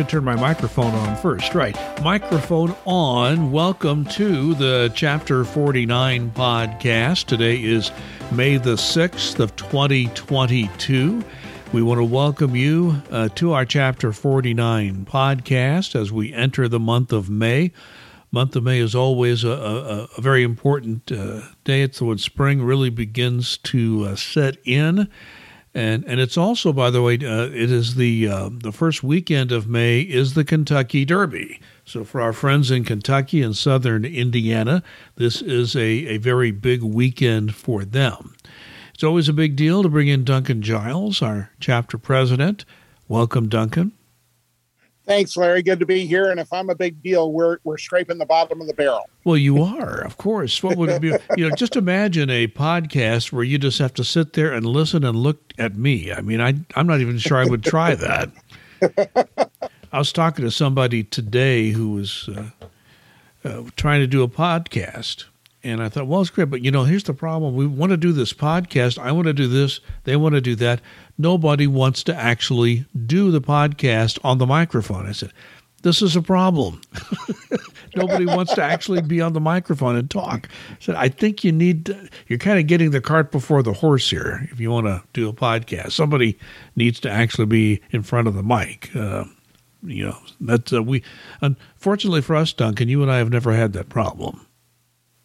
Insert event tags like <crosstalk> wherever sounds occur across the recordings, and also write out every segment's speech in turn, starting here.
should turn my microphone on first. Right. Microphone on. Welcome to the Chapter 49 podcast. Today is May the 6th of 2022. We want to welcome you uh, to our Chapter 49 podcast as we enter the month of May. Month of May is always a, a, a very important uh, day. It's when spring really begins to uh, set in. And and it's also, by the way, uh, it is the uh, the first weekend of May is the Kentucky Derby. So for our friends in Kentucky and Southern Indiana, this is a, a very big weekend for them. It's always a big deal to bring in Duncan Giles, our chapter president. Welcome, Duncan. Thanks, Larry. Good to be here. And if I'm a big deal, we're we're scraping the bottom of the barrel. Well, you are, of course. What would it be? <laughs> You know, just imagine a podcast where you just have to sit there and listen and look at me. I mean, I I'm not even sure I would try that. <laughs> I was talking to somebody today who was uh, uh, trying to do a podcast, and I thought, well, it's great, but you know, here's the problem. We want to do this podcast. I want to do this. They want to do that. Nobody wants to actually do the podcast on the microphone. I said, this is a problem. <laughs> Nobody wants to actually be on the microphone and talk. I said, I think you need, to, you're kind of getting the cart before the horse here if you want to do a podcast. Somebody needs to actually be in front of the mic. Uh, you know, that's, uh, we, unfortunately for us, Duncan, you and I have never had that problem.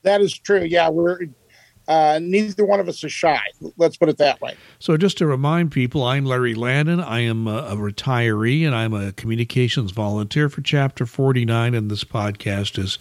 That is true. Yeah, we're uh, neither one of us is shy. Let's put it that way. So, just to remind people, I'm Larry Landon. I am a, a, retiree and I'm a communications volunteer for Chapter 49. And this podcast is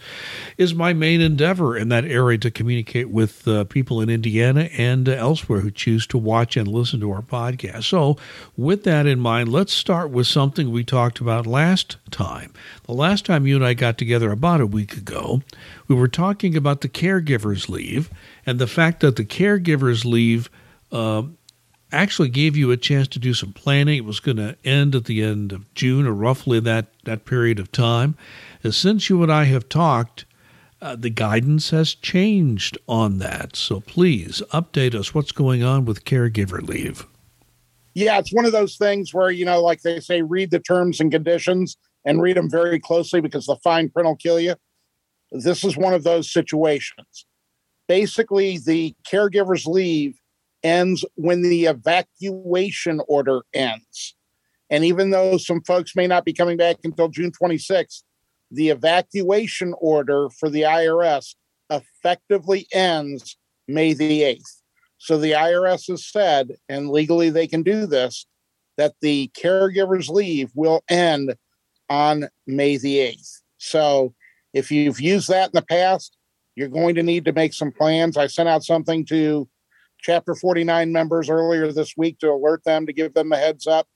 is my main endeavor in that area to communicate with uh, people in Indiana and uh, elsewhere who choose to watch and listen to our podcast. So, with that in mind, let's start with something we talked about last time. The last time you and I got together about a week ago, we were talking about the caregiver's leave and the fact that the caregiver's leave uh, actually gave you a chance to do some planning. It was going to end at the end of June or roughly that, that period of time. And since you and I have talked, uh, the guidance has changed on that. So please update us. What's going on with caregiver leave? Yeah, it's one of those things where, you know, like they say, read the terms and conditions and read them very closely because the fine print will kill you. This is one of those situations. Basically, the caregiver's leave ends when the evacuation order ends. And even though some folks may not be coming back until June 26th, the evacuation order for the IRS effectively ends May the 8th. So the IRS has said, and legally they can do this, that the caregiver's leave will end on May the 8th. So if you've used that in the past, you're going to need to make some plans. I sent out something to Chapter 49 members earlier this week to alert them to give them a heads up.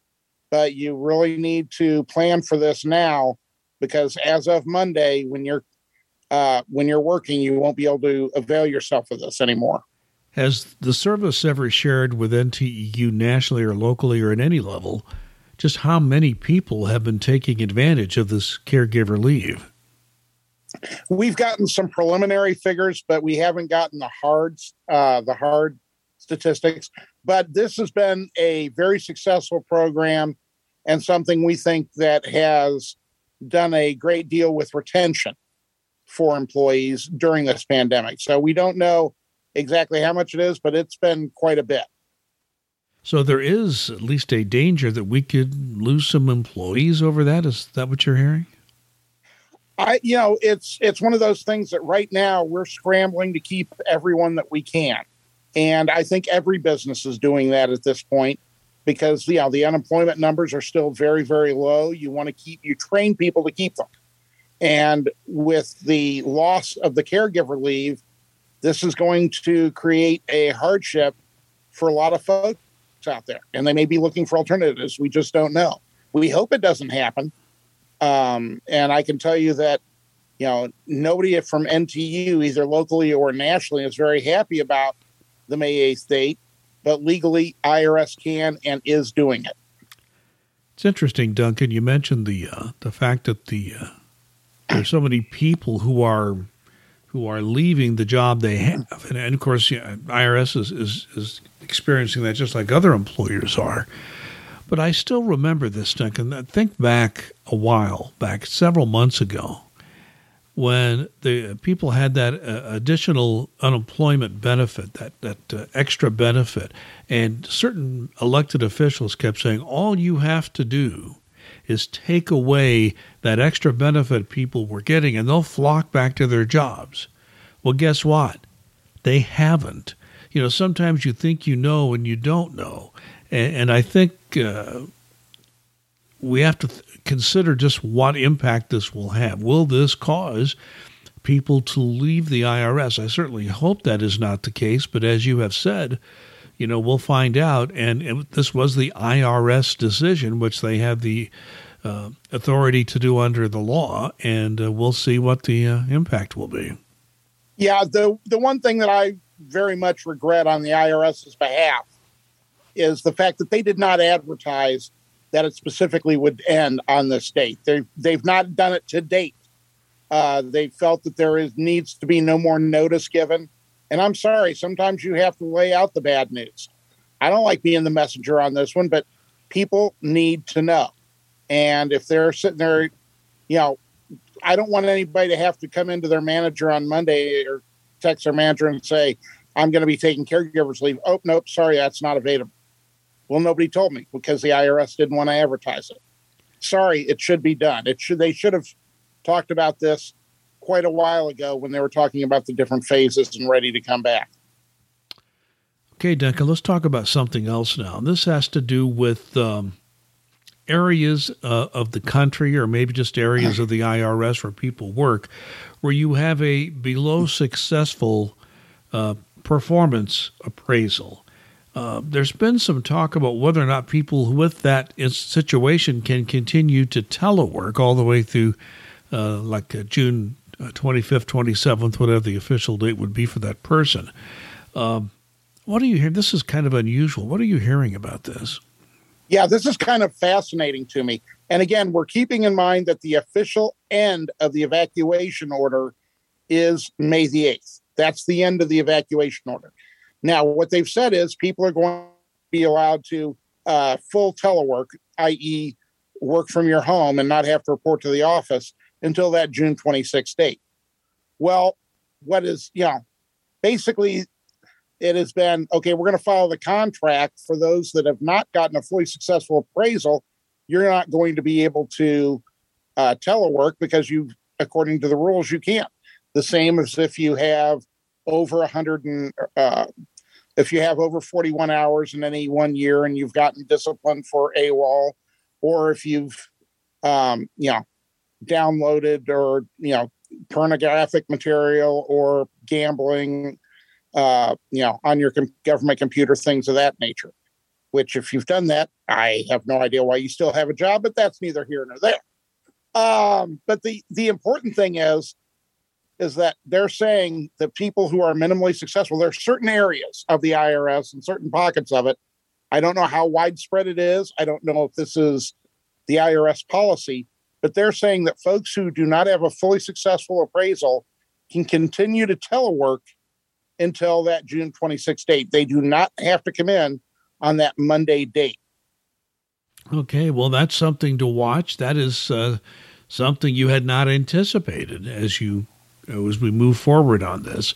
But you really need to plan for this now because as of Monday, when you're uh, when you're working, you won't be able to avail yourself of this anymore. Has the service ever shared with NTEU nationally or locally or at any level just how many people have been taking advantage of this caregiver leave? We've gotten some preliminary figures, but we haven't gotten the hard uh, the hard statistics. But this has been a very successful program and something we think that has done a great deal with retention for employees during this pandemic. So we don't know exactly how much it is, but it's been quite a bit. So there is at least a danger that we could lose some employees over that. Is that what you're hearing? I, you know, it's it's one of those things that right now we're scrambling to keep everyone that we can, and I think every business is doing that at this point because you know the unemployment numbers are still very very low. You want to keep you train people to keep them, and with the loss of the caregiver leave, this is going to create a hardship for a lot of folks out there, and they may be looking for alternatives. We just don't know. We hope it doesn't happen. Um, and I can tell you that, you know, nobody from NTEU, either locally or nationally, is very happy about the May 8th date, but legally, IRS can and is doing it. It's interesting, Duncan. You mentioned the uh, the fact that the uh, there's so many people who are who are leaving the job they have, and, and of course, IRS is, is is experiencing that just like other employers are. But I still remember this, Duncan. Think back a while, back several months ago, when the people had that uh, additional unemployment benefit, that that uh, extra benefit, and certain elected officials kept saying, "All you have to do is take away that extra benefit people were getting, and they'll flock back to their jobs." Well, guess what? They haven't. You know, sometimes you think you know and you don't know, and, and I think uh, we have to th- consider just what impact this will have. Will this cause people to leave the IRS? I certainly hope that is not the case, but as you have said, you know, we'll find out. And, and this was the IRS decision, which they have the uh, authority to do under the law, and uh, we'll see what the uh, impact will be. Yeah, the the one thing that I very much regret on the IRS's behalf is the fact that they did not advertise that it specifically would end on this date. They they've not done it to date. Uh, they felt that there is needs to be no more notice given, and I'm sorry. Sometimes you have to lay out the bad news. I don't like being the messenger on this one, but people need to know. And if they're sitting there, you know, I don't want anybody to have to come into their manager on Monday or text their manager and say, I'm going to be taking caregivers leave. Oh, nope, sorry, that's not available. Well, nobody told me because the IRS didn't want to advertise it. Sorry, it should be done. It should they should have talked about this quite a while ago when they were talking about the different phases and ready to come back. Okay, Duncan, let's talk about something else now. This has to do with um, areas uh, of the country, or maybe just areas of the IRS where people work, where you have a below successful uh, performance appraisal. Uh, there's been some talk about whether or not people with that situation can continue to telework all the way through uh, like uh, June 25th, uh, 27th, whatever the official date would be for that person. Um, what are you hearing? This is kind of unusual. What are you hearing about this? Yeah, this is kind of fascinating to me. And again, we're keeping in mind that the official end of the evacuation order is May the 8th. That's the end of the evacuation order. Now, what they've said is people are going to be allowed to uh, full telework, i.e., work from your home and not have to report to the office until that June 26th date. Well, what is, you know, basically it has been okay, we're going to follow the contract for those that have not gotten a fully successful appraisal. You're not going to be able to uh, telework because you, according to the rules, you can't. The same as if you have over 100 and uh, if you have over 41 hours in any one year and you've gotten disciplined for AWOL, or if you've, um, you know, downloaded or, you know, pornographic material or gambling, uh, you know, on your com- government computer, things of that nature. Which, if you've done that, I have no idea why you still have a job, but that's neither here nor there. Um, but the the important thing is is that they're saying that people who are minimally successful, there are certain areas of the IRS and certain pockets of it. I don't know how widespread it is. I don't know if this is the IRS policy, but they're saying that folks who do not have a fully successful appraisal can continue to telework until that June 26th date. They do not have to come in on that Monday date. Okay, well, that's something to watch. That is uh, something you had not anticipated as you as we move forward on this.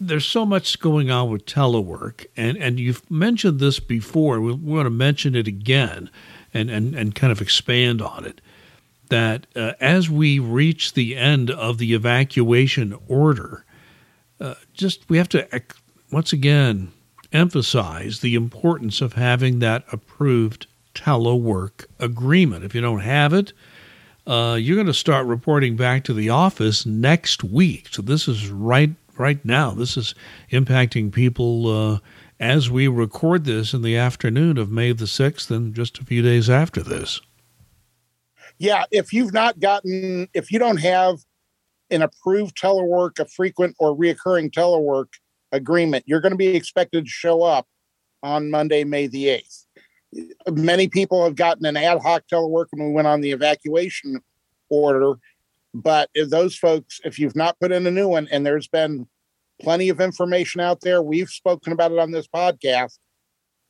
There's so much going on with telework, and, and you've mentioned this before. We want to mention it again and, and, and kind of expand on it. That uh, as we reach the end of the evacuation order, uh, just we have to once again emphasize the importance of having that approved telework agreement. If you don't have it, uh, you're going to start reporting back to the office next week. So this is right right now. This is impacting people uh, as we record this in the afternoon of May the sixth, and just a few days after this. Yeah, if you've not gotten, if you don't have an approved telework, a frequent or reoccurring telework agreement, you're going to be expected to show up on Monday, May the 8th many people have gotten an ad hoc telework when we went on the evacuation order. But those folks, if you've not put in a new one, and there's been plenty of information out there, we've spoken about it on this podcast.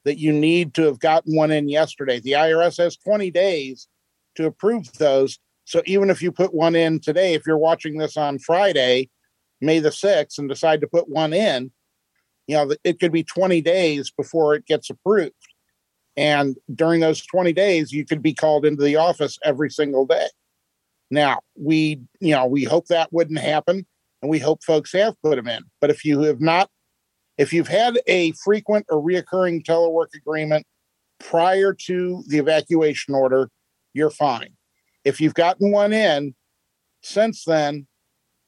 that you need to have gotten one in yesterday. The IRS has 20 days to approve those. So even if you put one in today, if you're watching this on Friday, May the 6th, and decide to put one in, you know, it could be 20 days before it gets approved. And during those 20 days, you could be called into the office every single day. Now, we, you know, we hope that wouldn't happen and we hope folks have put them in. But if you have not, if you've had a frequent or reoccurring telework agreement prior to the evacuation order, you're fine. If you've gotten one in since then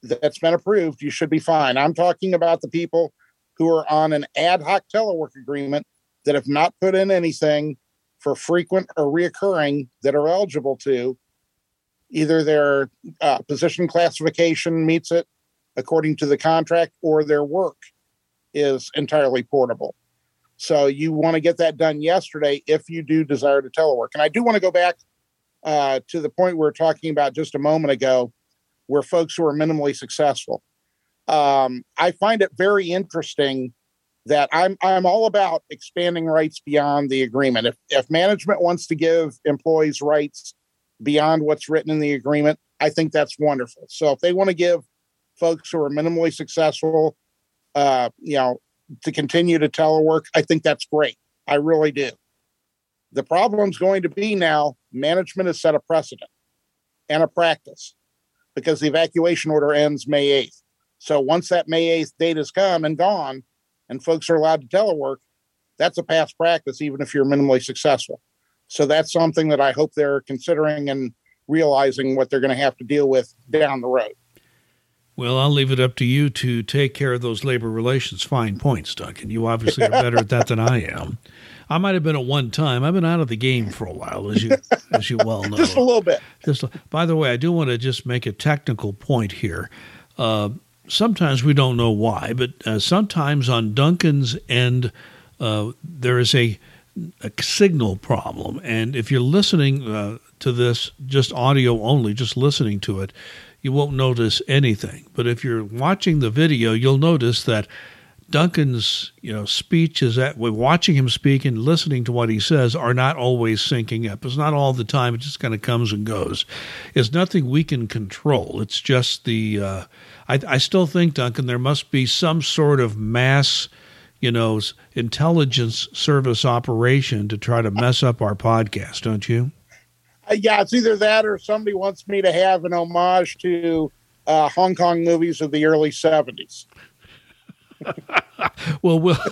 that's been approved, you should be fine. I'm talking about the people who are on an ad hoc telework agreement that have not put in anything for frequent or reoccurring that are eligible to. Either their uh, position classification meets it according to the contract, or their work is entirely portable. So you want to get that done yesterday if you do desire to telework. And I do want to go back uh, to the point we were talking about just a moment ago, where folks who are minimally successful. Um, I find it very interesting that I'm I'm all about expanding rights beyond the agreement. If if management wants to give employees rights beyond what's written in the agreement, I think that's wonderful. So if they want to give folks who are minimally successful, uh, you know, to continue to telework, I think that's great. I really do. The problem's going to be now management has set a precedent and a practice because the evacuation order ends May 8th. So once that May 8th date has come and gone, and folks are allowed to telework, that's a past practice, even if you're minimally successful. So that's something that I hope they're considering and realizing what they're going to have to deal with down the road. Well, I'll leave it up to you to take care of those labor relations fine points, Duncan. You obviously are better at that than I am. I might have been at one time. I've been out of the game for a while, as you as you well know. <laughs> just a little bit. Just by the way, I do want to just make a technical point here. Uh, sometimes we don't know why, but uh, sometimes on Duncan's end, uh, there is a, a, signal problem. And if you're listening uh, to this just audio only, just listening to it, you won't notice anything. But if you're watching the video, you'll notice that Duncan's you know speech is that we're watching him speak and listening to what he says are not always syncing up. It's not all the time. It just kind of comes and goes. It's nothing we can control. It's just the. I, I still think Duncan there must be some sort of mass, you know, intelligence service operation to try to mess up our podcast. Don't you? Uh, yeah, it's either that or somebody wants me to have an homage to uh, Hong Kong movies of the early seventies. <laughs> well, well,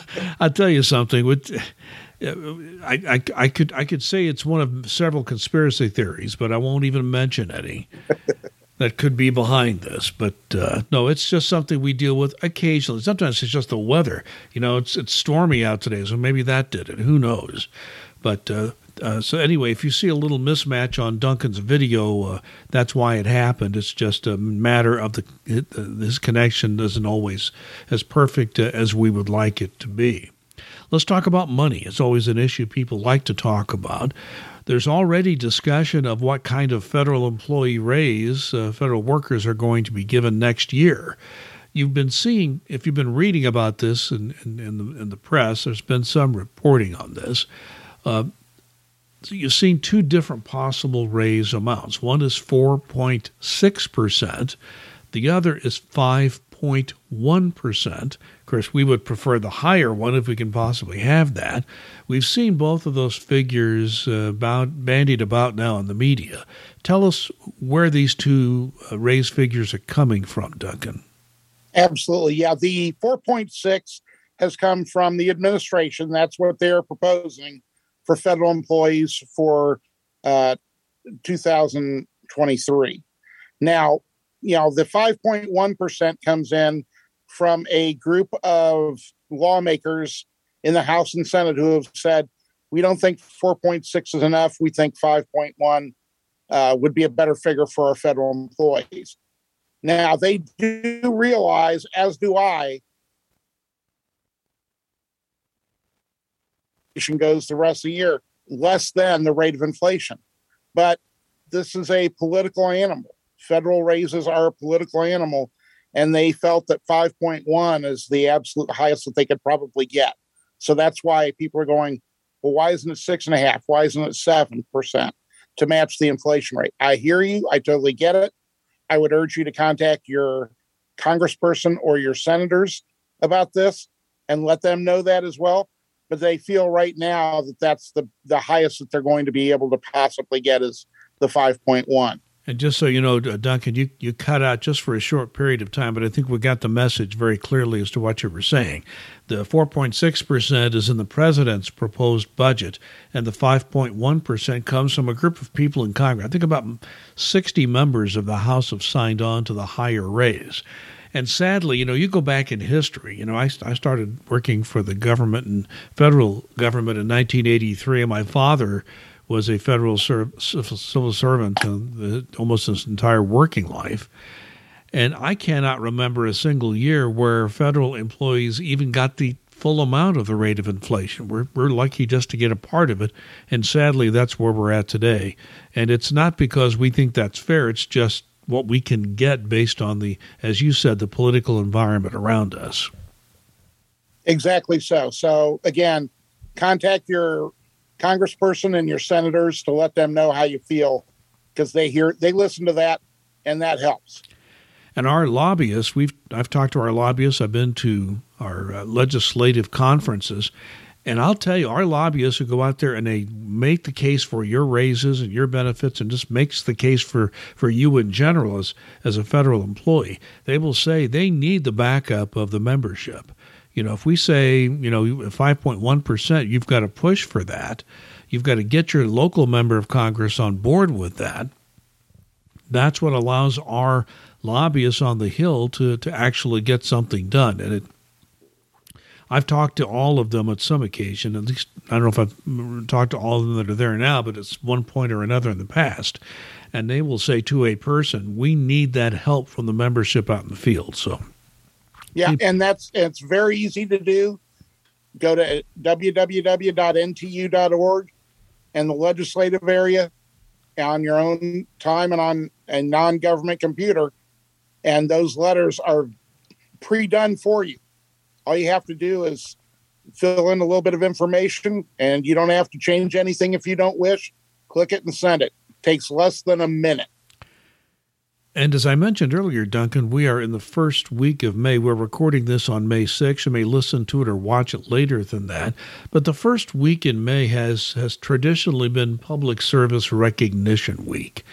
I'll tell you something. With, uh, I, I, I could I could say it's one of several conspiracy theories, but I won't even mention any that could be behind this. But uh, no, it's just something we deal with occasionally. Sometimes it's just the weather. You know, it's it's stormy out today, so maybe that did it. Who knows? But uh, uh, so anyway, if you see a little mismatch on Duncan's video, uh, that's why it happened. It's just a matter of the his connection isn't always as perfect uh, as we would like it to be. Let's talk about money. It's always an issue people like to talk about. There's already discussion of what kind of federal employee raise uh, federal workers are going to be given next year you've been seeing, if you've been reading about this in, in, in, the, in the, press, there's been some reporting on this. Uh, so you've seen two different possible raise amounts. One is 4.6%, the other is 5.1%. Of course, we would prefer the higher one if we can possibly have that. We've seen both of those figures uh, about, bandied about now in the media. Tell us where these two uh, figures are coming from, Duncan. Absolutely. Yeah. The 4.6 has come from the administration. That's what they're proposing for federal employees for uh, 2023. Now, you know, the 5.1% comes in from a group of lawmakers in the House and Senate who have said, we don't think 4.6 is enough. We think 5.1 uh, would be a better figure for our federal employees. Now, they do realize, as do I, goes the rest of the year, less than the rate of inflation. But this is a political animal. Federal raises are a political animal, and they felt that 5.1 is the absolute highest that they could probably get. So that's why people are going, Well, why isn't it six and a half? Why isn't it seven percent to match the inflation rate? I hear you. I totally get it. I would urge you to contact your congressperson or your senators about this and let them know that as well. But they feel right now that that's the, the highest that they're going to be able to possibly get is the 5.1. And just so you know, Duncan, you, you cut out just for a short period of time, but I think we got the message very clearly as to what you were saying. The 4.6% is in the president's proposed budget, and the 5.1% comes from a group of people in Congress. I think about 60 members of the House have signed on to the higher raise. And sadly, you know, you go back in history. You know, I, I started working for the government and federal government in 1983, and my father was a federal civil servant the, almost his entire working life. And I cannot remember a single year where federal employees even got the full amount of the rate of inflation. We're, we're lucky just to get a part of it. And sadly, that's where we're at today. And it's not because we think that's fair, it's just what we can get based on the, as you said, the political environment around us. Exactly so. So, again, contact your congressperson and your senators to let them know how you feel because they hear they listen to that and that helps. And our lobbyists we've i've talked to our lobbyists. I've been to our uh, legislative conferences. And i'll tell you our lobbyists who go out there and they make the case for your raises and your benefits and just makes the case for for you in general as as a federal employee they will say they need the backup of the membership you know, if we say, you know, 5.1%, you've got to push for that. You've got to get your local member of Congress on board with that. That's what allows our lobbyists on the Hill to, to actually get something done. And it, I've talked to all of them at some occasion. At least I don't know if I've talked to all of them that are there now, but it's one point or another in the past. And they will say to a person, "We need that help from the membership out in the field." So yeah, hmm. and that's it's very easy to do. Go to www.nteu.org and the legislative area on your own time and on a non-government computer, and those letters are pre-done for you. All you have to do is fill in a little bit of information, and you don't have to change anything if you don't wish. Click it and send it. it takes less than a minute. And as I mentioned earlier, Duncan, we are in the first week of May. We're recording this on May 6th. You may listen to it or watch it later than that. But the first week in May has, has traditionally been Public Service Recognition Week.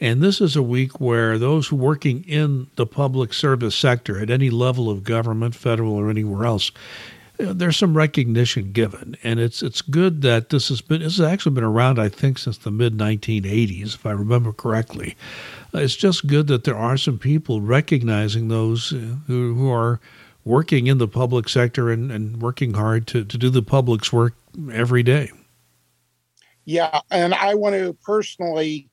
And this is a week where those working in the public service sector at any level of government, federal or anywhere else, there's some recognition given, and it's it's good that this has been this has actually been around I think since the mid 1980s if I remember correctly it's just good that there are some people recognizing those uh, who, who are working in the public sector and, and working hard to, to do the public's work every day. Yeah, and I want to personally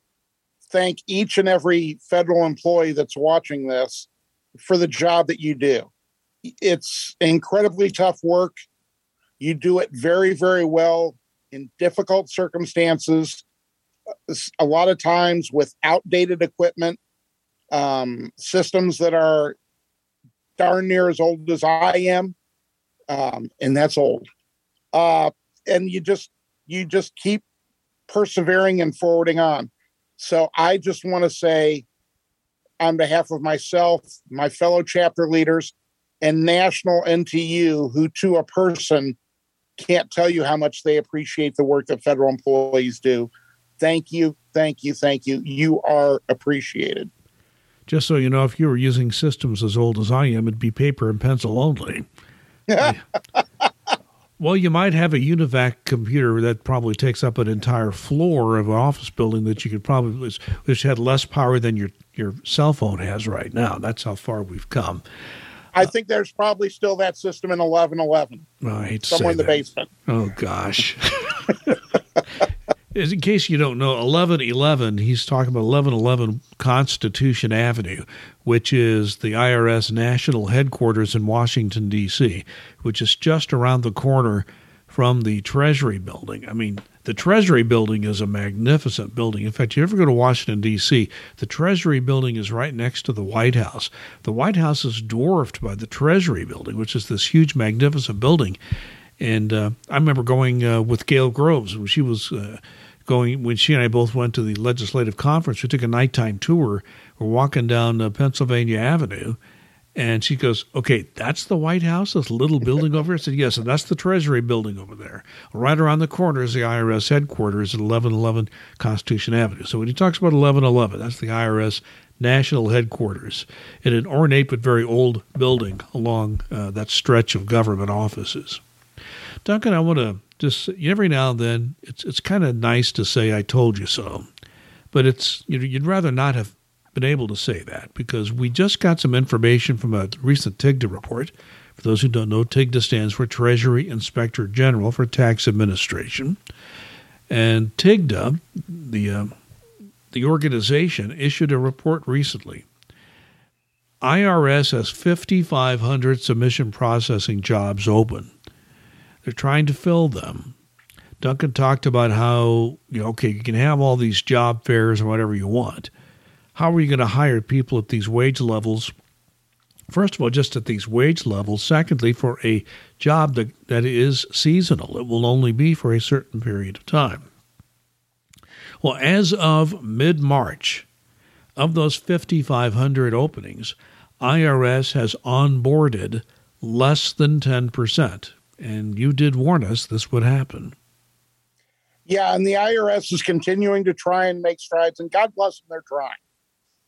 thank each and every federal employee that's watching this for the job that you do. It's incredibly tough work. You do it very, very well in difficult circumstances a lot of times with outdated equipment, um, systems that are darn near as old as I am, um, and that's old. Uh, and you just you just keep persevering and forwarding on. So I just want to say, on behalf of myself, my fellow chapter leaders, and national NTEU, who to a person can't tell you how much they appreciate the work that federal employees do thank you, thank you, thank you. You are appreciated. Just so you know, if you were using systems as old as I am, it'd be paper and pencil only. <laughs> well, you might have a UNIVAC computer that probably takes up an entire floor of an office building that you could probably, which had less power than your, your cell phone has right now. That's how far we've come. I think there's probably still that system in 1111. Oh, somewhere in the that. basement. Oh, gosh. <laughs> in case you don't know, 1111, he's talking about 1111 Constitution Avenue, which is the IRS national headquarters in Washington, D.C., which is just around the corner from the Treasury building. I mean, the Treasury building is a magnificent building. In fact, you ever go to Washington, D.C., the Treasury building is right next to the White House. The White House is dwarfed by the Treasury building, which is this huge, magnificent building And uh, I remember going uh, with Gail Groves when she was uh, going when she and I both went to the legislative conference. We took a nighttime tour. We're walking down uh, Pennsylvania Avenue, and she goes, "Okay, that's the White House, this little building over here." I said, "Yes, and that's the Treasury building over there. Right around the corner is the IRS headquarters at 1111 Constitution Avenue." So when he talks about 1111, that's the IRS national headquarters in an ornate but very old building along uh, that stretch of government offices. Duncan, I want to just every now and then it's it's kind of nice to say "I told you so," but it's you'd rather not have been able to say that because we just got some information from a recent TIGTA report. For those who don't know, TIGTA stands for Treasury Inspector General for Tax Administration. And TIGTA, the, uh, the organization, issued a report recently. IRS has 5,500 submission processing jobs open. They're trying to fill them. Duncan talked about how, you know, okay, you can have all these job fairs or whatever you want how are you going to hire people at these wage levels? First of all, just at these wage levels. Secondly, for a job that, that is seasonal, it will only be for a certain period of time. Well, as of mid March, of those 5,500 openings, IRS has onboarded less than 10%. And you did warn us this would happen. Yeah, and the IRS is continuing to try and make strides, and God bless them, they're trying.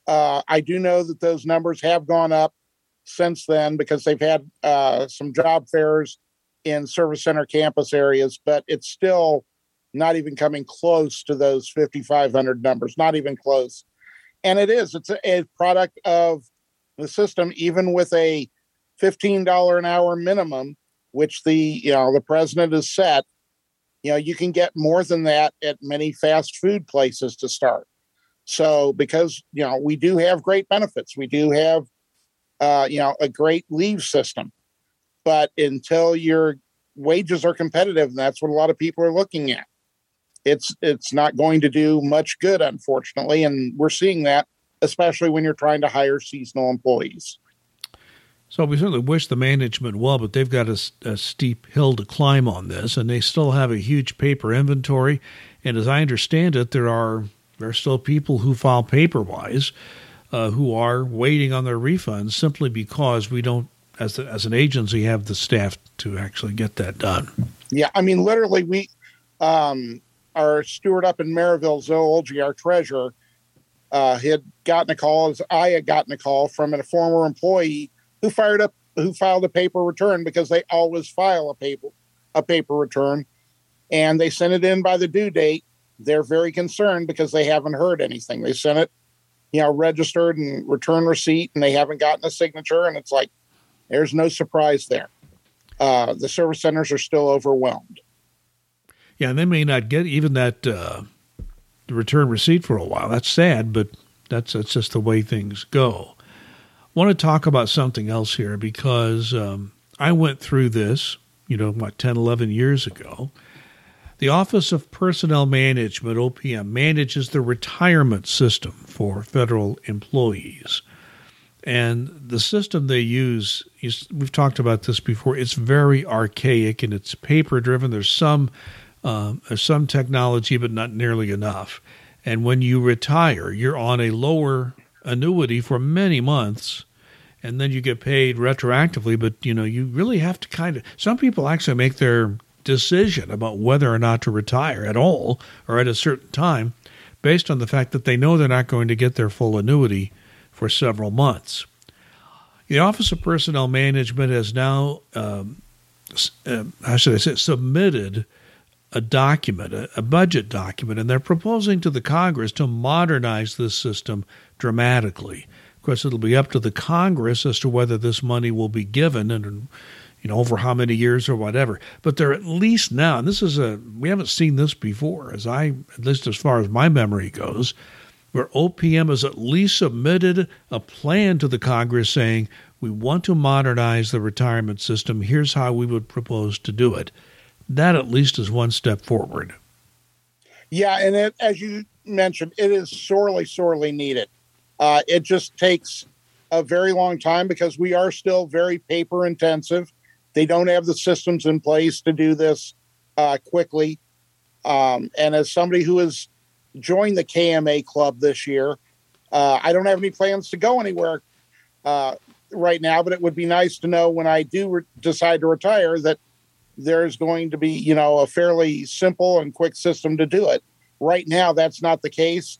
Uh, I do know that those numbers have gone up since then because they've had uh, some job fairs in service center campus areas, but it's still not even coming close to those 5,500 numbers, not even close. And it is, it's a, a product of the system, even with a $15 an hour minimum, which the, you know, the president has set, you know, you can get more than that at many fast food places to start. So because you know we do have great benefits, we do have uh, you know a great leave system, but until your wages are competitive, and that's what a lot of people are looking at, it's it's not going to do much good, unfortunately, and we're seeing that especially when you're trying to hire seasonal employees. So we certainly wish the management well, but they've got a, a, steep hill to climb on this, and they still have a huge paper inventory. And as I understand it, there are there are still people who file paperwise uh, who are waiting on their refunds simply because we don't, as, the, as an agency, have the staff to actually get that done. Yeah, I mean, literally, we, um, our steward up in Maryville, Zoology, our treasurer, uh, had gotten a call, as I had gotten a call from a former employee who fired up, who filed a paper return because they always file a paper, a paper return, and they sent it in by the due date they're very concerned because they haven't heard anything. They sent it, you know, registered and return receipt, and they haven't gotten a signature. And it's like, there's no surprise there. Uh, the service centers are still overwhelmed. Yeah, and they may not get even that uh, return receipt for a while. That's sad, but that's that's just the way things go. I want to talk about something else here because um, I went through this, you know, what 10, 11 years ago the Office of Personnel Management, OPM, manages the retirement system for federal employees. And the system they use, is, we've talked about this before, it's very archaic and it's paper driven. There's some, uh, there's some technology, but not nearly enough. And when you retire, you're on a lower annuity for many months and then you get paid retroactively but you know you really have to kind of some people actually make their decision about whether or not to retire at all or at a certain time based on the fact that they know they're not going to get their full annuity for several months. The Office of Personnel Management has now, um, uh, how should I say, submitted a document, a, a budget document, and they're proposing to the Congress to modernize this system dramatically. Of course, it'll be up to the Congress as to whether this money will be given and you know, over how many years or whatever. But they're at least now, and this is a, we haven't seen this before, as I, at least as far as my memory goes, where OPM has at least submitted a plan to the Congress saying, we want to modernize the retirement system. Here's how we would propose to do it. That at least is one step forward. Yeah, and it, as you mentioned, it is sorely, sorely needed. Uh, it just takes a very long time because we are still very paper intensive They don't have the systems in place to do this uh, quickly. Um, and as somebody who has joined the KMA club this year, uh, I don't have any plans to go anywhere uh, right now, but it would be nice to know when I do re- decide to retire that there's going to be, you know, a fairly simple and quick system to do it. Right now, that's not the case,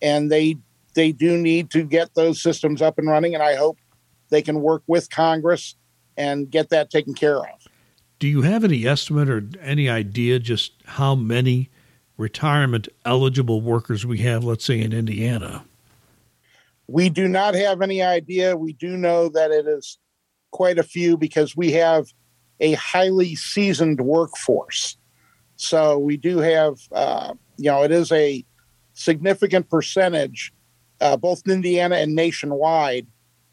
and they they do need to get those systems up and running. And I hope they can work with Congress and get that taken care of. Do you have any estimate or any idea just how many retirement eligible workers we have, let's say in Indiana? We do not have any idea. We do know that it is quite a few because we have a highly seasoned workforce. So we do have, uh, you know, it is a significant percentage, uh, both in Indiana and nationwide,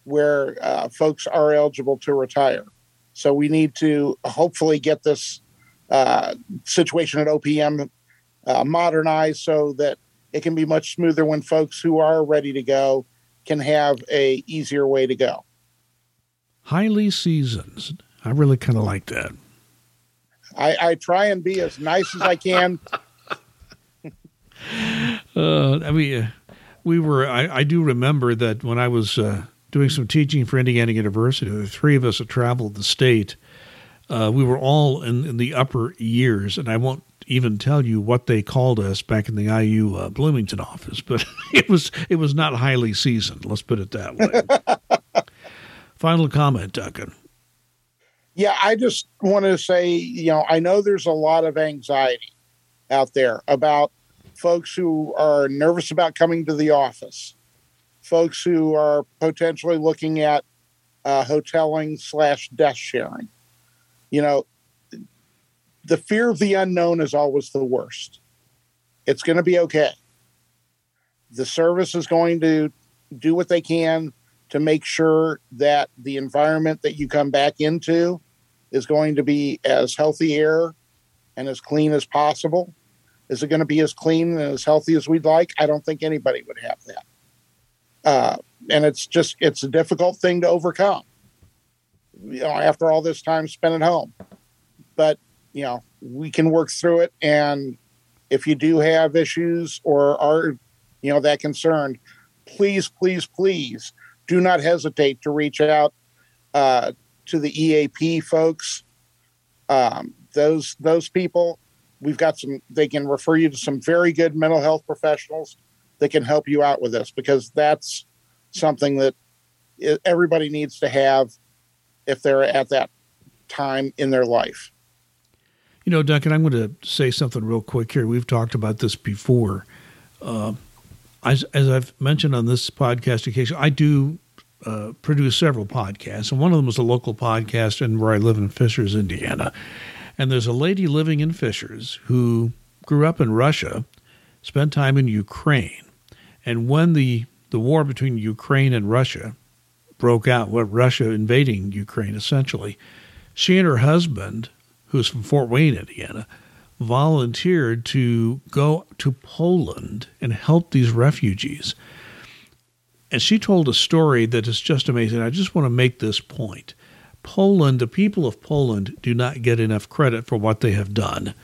where uh, folks are eligible to retire. So we need to hopefully get this uh, situation at OPM uh, modernized so that it can be much smoother when folks who are ready to go can have a easier way to go. Highly seasoned. I really kind of like that. I, I, try and be as nice as I can. <laughs> uh, I mean, we were. I, I, do remember that when I was uh, doing some teaching for Indiana University, the three of us had traveled the state. Uh, we were all in, in, the upper years, and I won't even tell you what they called us back in the IU uh, Bloomington office, but <laughs> it was it was not highly seasoned. Let's put it that way. <laughs> Final comment, Duncan. Yeah, I just want to say, you know, I know there's a lot of anxiety out there about folks who are nervous about coming to the office, folks who are potentially looking at uh, hoteling slash desk sharing. You know, the fear of the unknown is always the worst. It's going to be okay. The service is going to do what they can to make sure that the environment that you come back into is going to be as healthy air and as clean as possible. Is it going to be as clean and as healthy as we'd like? I don't think anybody would have that. Uh, and it's just it's a difficult thing to overcome. You know, after all this time spent at home, but you know we can work through it. And if you do have issues or are you know that concerned, please, please, please do not hesitate to reach out uh, to the EAP folks. Um, those those people, we've got some. They can refer you to some very good mental health professionals that can help you out with this because that's something that everybody needs to have if they're at that time in their life. You know, Duncan, I'm going to say something real quick here. We've talked about this before. Uh, as, as I've mentioned on this podcast occasion, I do uh, produced several podcasts, and one of them was a local podcast in where I live in Fishers, Indiana. And there's a lady living in Fishers who grew up in Russia, spent time in Ukraine, and when the the war between Ukraine and Russia broke out, what Russia invading Ukraine essentially, she and her husband, who's from Fort Wayne, Indiana, volunteered to go to Poland and help these refugees. And she told a story that is just amazing. I just want to make this point. Poland, the people of Poland, do not get enough credit for what they have done.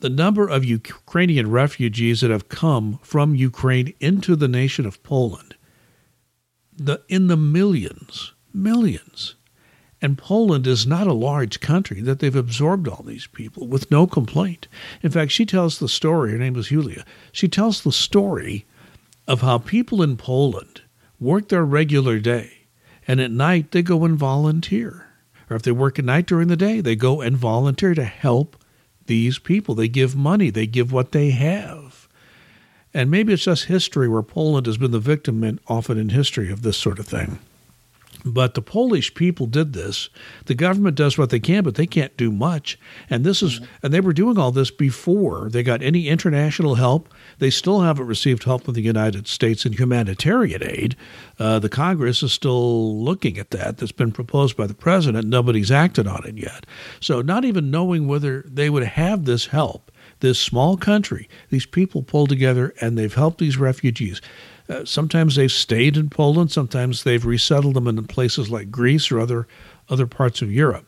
The number of Ukrainian refugees that have come from Ukraine into the nation of Poland, the, in the millions, millions. And Poland is not a large country that they've absorbed all these people with no complaint. In fact, she tells the story, her name is Julia. She tells the story of how people in Poland work their regular day and at night they go and volunteer. Or if they work at night during the day, they go and volunteer to help these people. They give money, they give what they have. And maybe it's just history where Poland has been the victim and often in history of this sort of thing. But the Polish people did this. The government does what they can, but they can't do much. And this is, and they were doing all this before they got any international help. They still haven't received help from the United States in humanitarian aid. Uh, the Congress is still looking at that. That's been proposed by the president. Nobody's acted on it yet. So, not even knowing whether they would have this help, this small country, these people pulled together and they've helped these refugees. Uh, sometimes they've stayed in Poland. Sometimes they've resettled them in places like Greece or other other parts of Europe.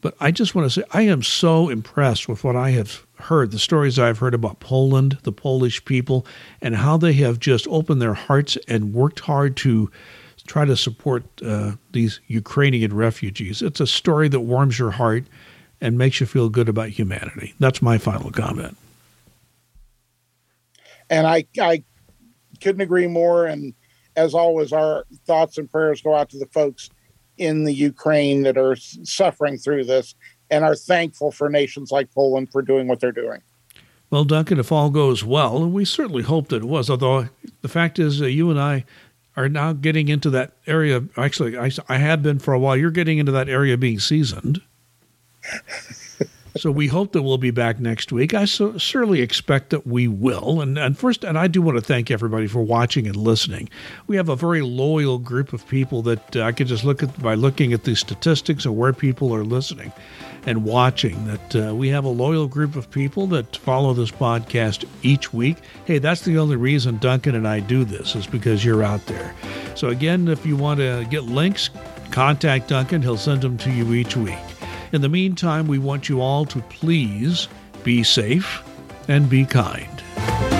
But I just want to say I am so impressed with what I have heard, the stories I've heard about Poland, the Polish people, and how they have just opened their hearts and worked hard to try to support uh, these Ukrainian refugees. It's a story that warms your heart and makes you feel good about humanity. That's my final comment. And I, I couldn't agree more. And as always, our thoughts and prayers go out to the folks in the Ukraine that are suffering through this and are thankful for nations like Poland for doing what they're doing. Well, Duncan, if all goes well, and we certainly hope that it was, although the fact is, uh, you and I are now getting into that area. Actually, I, I have been for a while. You're getting into that area being seasoned. <laughs> so we hope that we'll be back next week. I so, certainly expect that we will. And, and first, and I do want to thank everybody for watching and listening. We have a very loyal group of people that uh, I can just look at by looking at the statistics of where people are listening and watching. That uh, we have a loyal group of people that follow this podcast each week. Hey, that's the only reason Duncan and I do this is because you're out there. So again, if you want to get links, contact Duncan. He'll send them to you each week. In the meantime, we want you all to please be safe and be kind.